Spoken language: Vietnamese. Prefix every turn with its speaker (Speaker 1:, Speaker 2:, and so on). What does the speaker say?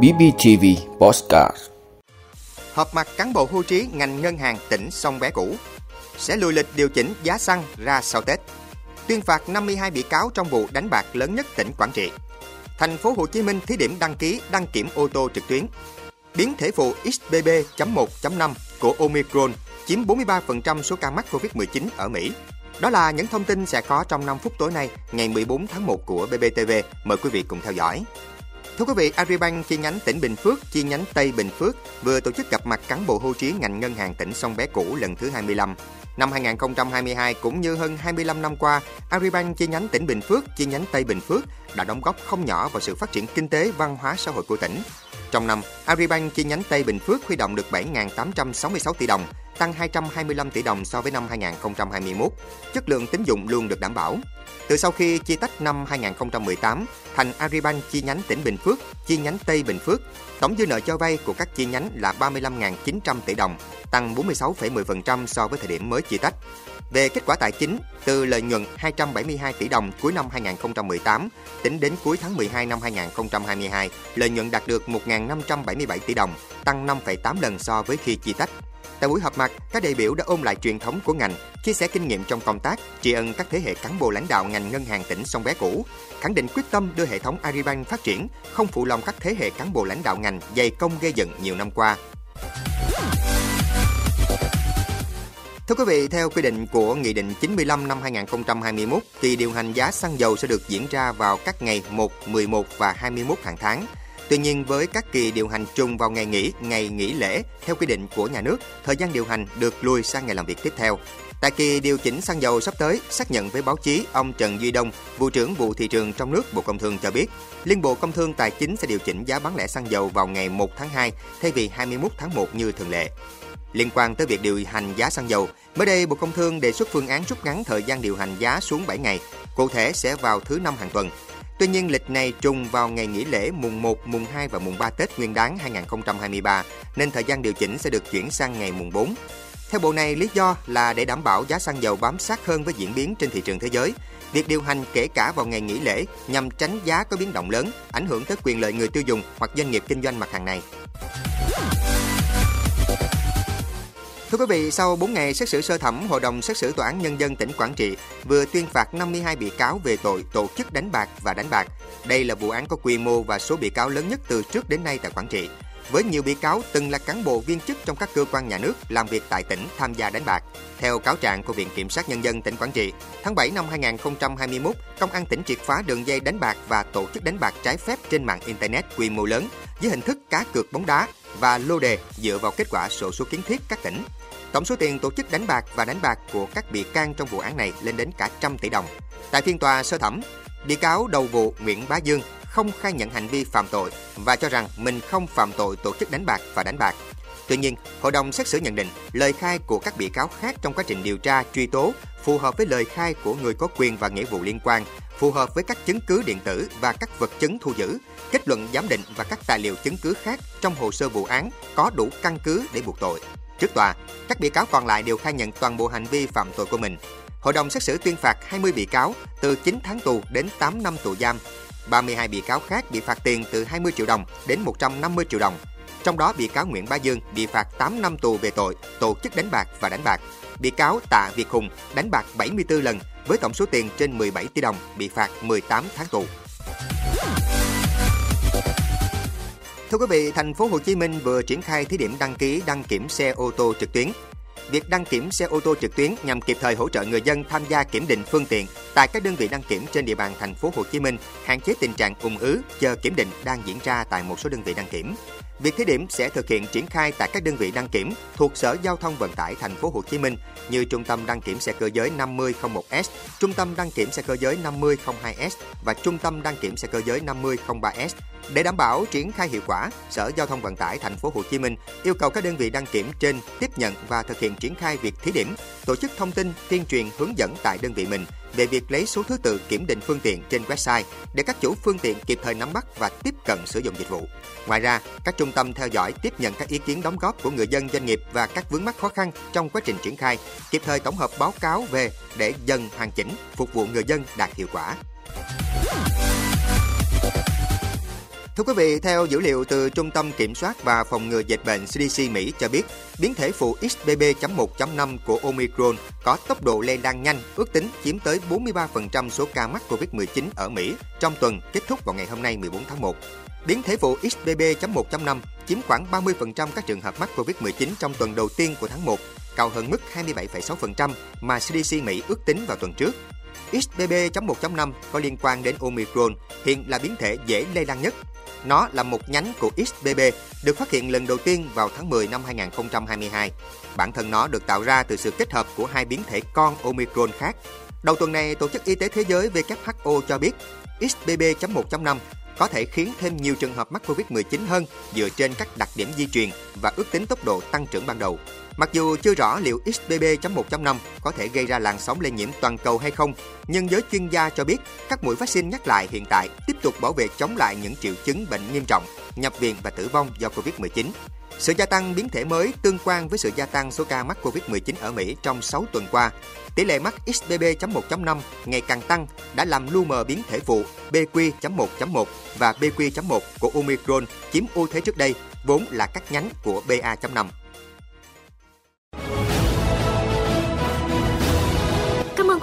Speaker 1: BBTV Postcard
Speaker 2: Họp mặt cán bộ hưu trí ngành ngân hàng tỉnh sông bé cũ sẽ lùi lịch điều chỉnh giá xăng ra sau Tết. Tuyên phạt 52 bị cáo trong vụ đánh bạc lớn nhất tỉnh Quảng Trị. Thành phố Hồ Chí Minh thí điểm đăng ký đăng kiểm ô tô trực tuyến. Biến thể phụ XBB.1.5 của Omicron chiếm 43% số ca mắc Covid-19 ở Mỹ. Đó là những thông tin sẽ có trong 5 phút tối nay, ngày 14 tháng 1 của BBTV. Mời quý vị cùng theo dõi. Thưa quý vị, Agribank chi nhánh tỉnh Bình Phước, chi nhánh Tây Bình Phước vừa tổ chức gặp mặt cán bộ hưu trí ngành ngân hàng tỉnh Sông Bé cũ lần thứ 25. Năm 2022 cũng như hơn 25 năm qua, Agribank chi nhánh tỉnh Bình Phước, chi nhánh Tây Bình Phước đã đóng góp không nhỏ vào sự phát triển kinh tế văn hóa xã hội của tỉnh. Trong năm, Agribank chi nhánh Tây Bình Phước huy động được 7.866 tỷ đồng, tăng 225 tỷ đồng so với năm 2021. Chất lượng tín dụng luôn được đảm bảo. Từ sau khi chia tách năm 2018 thành Agribank chi nhánh tỉnh Bình Phước, chi nhánh Tây Bình Phước, tổng dư nợ cho vay của các chi nhánh là 35.900 tỷ đồng, tăng 46,10% so với thời điểm mới chia tách. Về kết quả tài chính, từ lợi nhuận 272 tỷ đồng cuối năm 2018 tính đến cuối tháng 12 năm 2022, lợi nhuận đạt được 1.577 tỷ đồng, tăng 5,8 lần so với khi chia tách. Tại buổi họp mặt, các đại biểu đã ôn lại truyền thống của ngành, chia sẻ kinh nghiệm trong công tác, tri ân các thế hệ cán bộ lãnh đạo ngành ngân hàng tỉnh Sông Bé cũ, khẳng định quyết tâm đưa hệ thống Agribank phát triển, không phụ lòng các thế hệ cán bộ lãnh đạo ngành dày công gây dựng nhiều năm qua. Thưa quý vị, theo quy định của Nghị định 95 năm 2021, kỳ điều hành giá xăng dầu sẽ được diễn ra vào các ngày 1, 11 và 21 hàng tháng. Tuy nhiên, với các kỳ điều hành trùng vào ngày nghỉ, ngày nghỉ lễ, theo quy định của nhà nước, thời gian điều hành được lùi sang ngày làm việc tiếp theo. Tại kỳ điều chỉnh xăng dầu sắp tới, xác nhận với báo chí, ông Trần Duy Đông, vụ trưởng vụ thị trường trong nước Bộ Công Thương cho biết, Liên Bộ Công Thương Tài chính sẽ điều chỉnh giá bán lẻ xăng dầu vào ngày 1 tháng 2 thay vì 21 tháng 1 như thường lệ. Liên quan tới việc điều hành giá xăng dầu, mới đây Bộ Công Thương đề xuất phương án rút ngắn thời gian điều hành giá xuống 7 ngày, cụ thể sẽ vào thứ năm hàng tuần. Tuy nhiên, lịch này trùng vào ngày nghỉ lễ mùng 1, mùng 2 và mùng 3 Tết Nguyên đán 2023, nên thời gian điều chỉnh sẽ được chuyển sang ngày mùng 4. Theo Bộ này, lý do là để đảm bảo giá xăng dầu bám sát hơn với diễn biến trên thị trường thế giới. Việc điều hành kể cả vào ngày nghỉ lễ nhằm tránh giá có biến động lớn, ảnh hưởng tới quyền lợi người tiêu dùng hoặc doanh nghiệp kinh doanh mặt hàng này. Thưa quý vị, sau 4 ngày xét xử sơ thẩm, Hội đồng xét xử Tòa án Nhân dân tỉnh Quảng Trị vừa tuyên phạt 52 bị cáo về tội tổ chức đánh bạc và đánh bạc. Đây là vụ án có quy mô và số bị cáo lớn nhất từ trước đến nay tại Quảng Trị. Với nhiều bị cáo từng là cán bộ viên chức trong các cơ quan nhà nước làm việc tại tỉnh tham gia đánh bạc. Theo cáo trạng của Viện Kiểm sát Nhân dân tỉnh Quảng Trị, tháng 7 năm 2021, Công an tỉnh triệt phá đường dây đánh bạc và tổ chức đánh bạc trái phép trên mạng Internet quy mô lớn với hình thức cá cược bóng đá và lô đề dựa vào kết quả sổ số kiến thiết các tỉnh. Tổng số tiền tổ chức đánh bạc và đánh bạc của các bị can trong vụ án này lên đến cả trăm tỷ đồng. Tại phiên tòa sơ thẩm, bị cáo đầu vụ Nguyễn Bá Dương không khai nhận hành vi phạm tội và cho rằng mình không phạm tội tổ chức đánh bạc và đánh bạc. Tuy nhiên, hội đồng xét xử nhận định lời khai của các bị cáo khác trong quá trình điều tra truy tố phù hợp với lời khai của người có quyền và nghĩa vụ liên quan, phù hợp với các chứng cứ điện tử và các vật chứng thu giữ, kết luận giám định và các tài liệu chứng cứ khác trong hồ sơ vụ án có đủ căn cứ để buộc tội. Trước tòa, các bị cáo còn lại đều khai nhận toàn bộ hành vi phạm tội của mình. Hội đồng xét xử tuyên phạt 20 bị cáo từ 9 tháng tù đến 8 năm tù giam. 32 bị cáo khác bị phạt tiền từ 20 triệu đồng đến 150 triệu đồng. Trong đó bị cáo Nguyễn Bá Dương bị phạt 8 năm tù về tội tổ chức đánh bạc và đánh bạc. Bị cáo Tạ Việt Hùng đánh bạc 74 lần với tổng số tiền trên 17 tỷ đồng bị phạt 18 tháng tù. Thưa quý vị, thành phố Hồ Chí Minh vừa triển khai thí điểm đăng ký đăng kiểm xe ô tô trực tuyến. Việc đăng kiểm xe ô tô trực tuyến nhằm kịp thời hỗ trợ người dân tham gia kiểm định phương tiện tại các đơn vị đăng kiểm trên địa bàn thành phố Hồ Chí Minh, hạn chế tình trạng ùn ứ chờ kiểm định đang diễn ra tại một số đơn vị đăng kiểm. Việc thí điểm sẽ thực hiện triển khai tại các đơn vị đăng kiểm thuộc Sở Giao thông Vận tải thành phố Hồ Chí Minh như Trung tâm đăng kiểm xe cơ giới 5001S, Trung tâm đăng kiểm xe cơ giới 5002S và Trung tâm đăng kiểm xe cơ giới 5003S. Để đảm bảo triển khai hiệu quả, Sở Giao thông Vận tải thành phố Hồ Chí Minh yêu cầu các đơn vị đăng kiểm trên tiếp nhận và thực hiện triển khai việc thí điểm, tổ chức thông tin, tuyên truyền hướng dẫn tại đơn vị mình về việc lấy số thứ tự kiểm định phương tiện trên website để các chủ phương tiện kịp thời nắm bắt và tiếp cận sử dụng dịch vụ. Ngoài ra, các trung tâm theo dõi tiếp nhận các ý kiến đóng góp của người dân doanh nghiệp và các vướng mắc khó khăn trong quá trình triển khai, kịp thời tổng hợp báo cáo về để dần hoàn chỉnh, phục vụ người dân đạt hiệu quả. Thưa quý vị, theo dữ liệu từ Trung tâm Kiểm soát và Phòng ngừa Dịch bệnh CDC Mỹ cho biết, biến thể phụ XBB.1.5 của Omicron có tốc độ lây lan nhanh, ước tính chiếm tới 43% số ca mắc COVID-19 ở Mỹ trong tuần kết thúc vào ngày hôm nay 14 tháng 1. Biến thể phụ XBB.1.5 chiếm khoảng 30% các trường hợp mắc COVID-19 trong tuần đầu tiên của tháng 1, cao hơn mức 27,6% mà CDC Mỹ ước tính vào tuần trước. XBB.1.5 có liên quan đến Omicron, hiện là biến thể dễ lây lan nhất. Nó là một nhánh của XBB, được phát hiện lần đầu tiên vào tháng 10 năm 2022. Bản thân nó được tạo ra từ sự kết hợp của hai biến thể con Omicron khác. Đầu tuần này, Tổ chức Y tế Thế giới WHO cho biết XBB.1.5 có thể khiến thêm nhiều trường hợp mắc Covid-19 hơn dựa trên các đặc điểm di truyền và ước tính tốc độ tăng trưởng ban đầu. Mặc dù chưa rõ liệu XBB.1.5 có thể gây ra làn sóng lây nhiễm toàn cầu hay không, nhưng giới chuyên gia cho biết các mũi vaccine nhắc lại hiện tại tiếp tục bảo vệ chống lại những triệu chứng bệnh nghiêm trọng, nhập viện và tử vong do Covid-19. Sự gia tăng biến thể mới tương quan với sự gia tăng số ca mắc Covid-19 ở Mỹ trong 6 tuần qua. Tỷ lệ mắc XBB.1.5 ngày càng tăng đã làm lu mờ biến thể phụ BQ.1.1 và BQ.1 của Omicron chiếm ưu thế trước đây, vốn là các nhánh của BA.5.